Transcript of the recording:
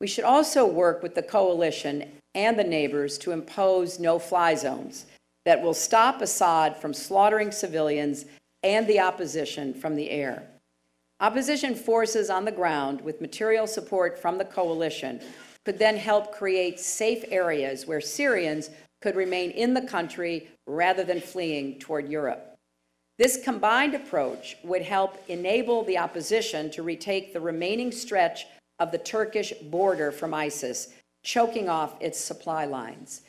We should also work with the coalition and the neighbors to impose no-fly zones that will stop Assad from slaughtering civilians and the opposition from the air. Opposition forces on the ground, with material support from the coalition, could then help create safe areas where Syrians could remain in the country rather than fleeing toward Europe. This combined approach would help enable the opposition to retake the remaining stretch of the Turkish border from ISIS, choking off its supply lines.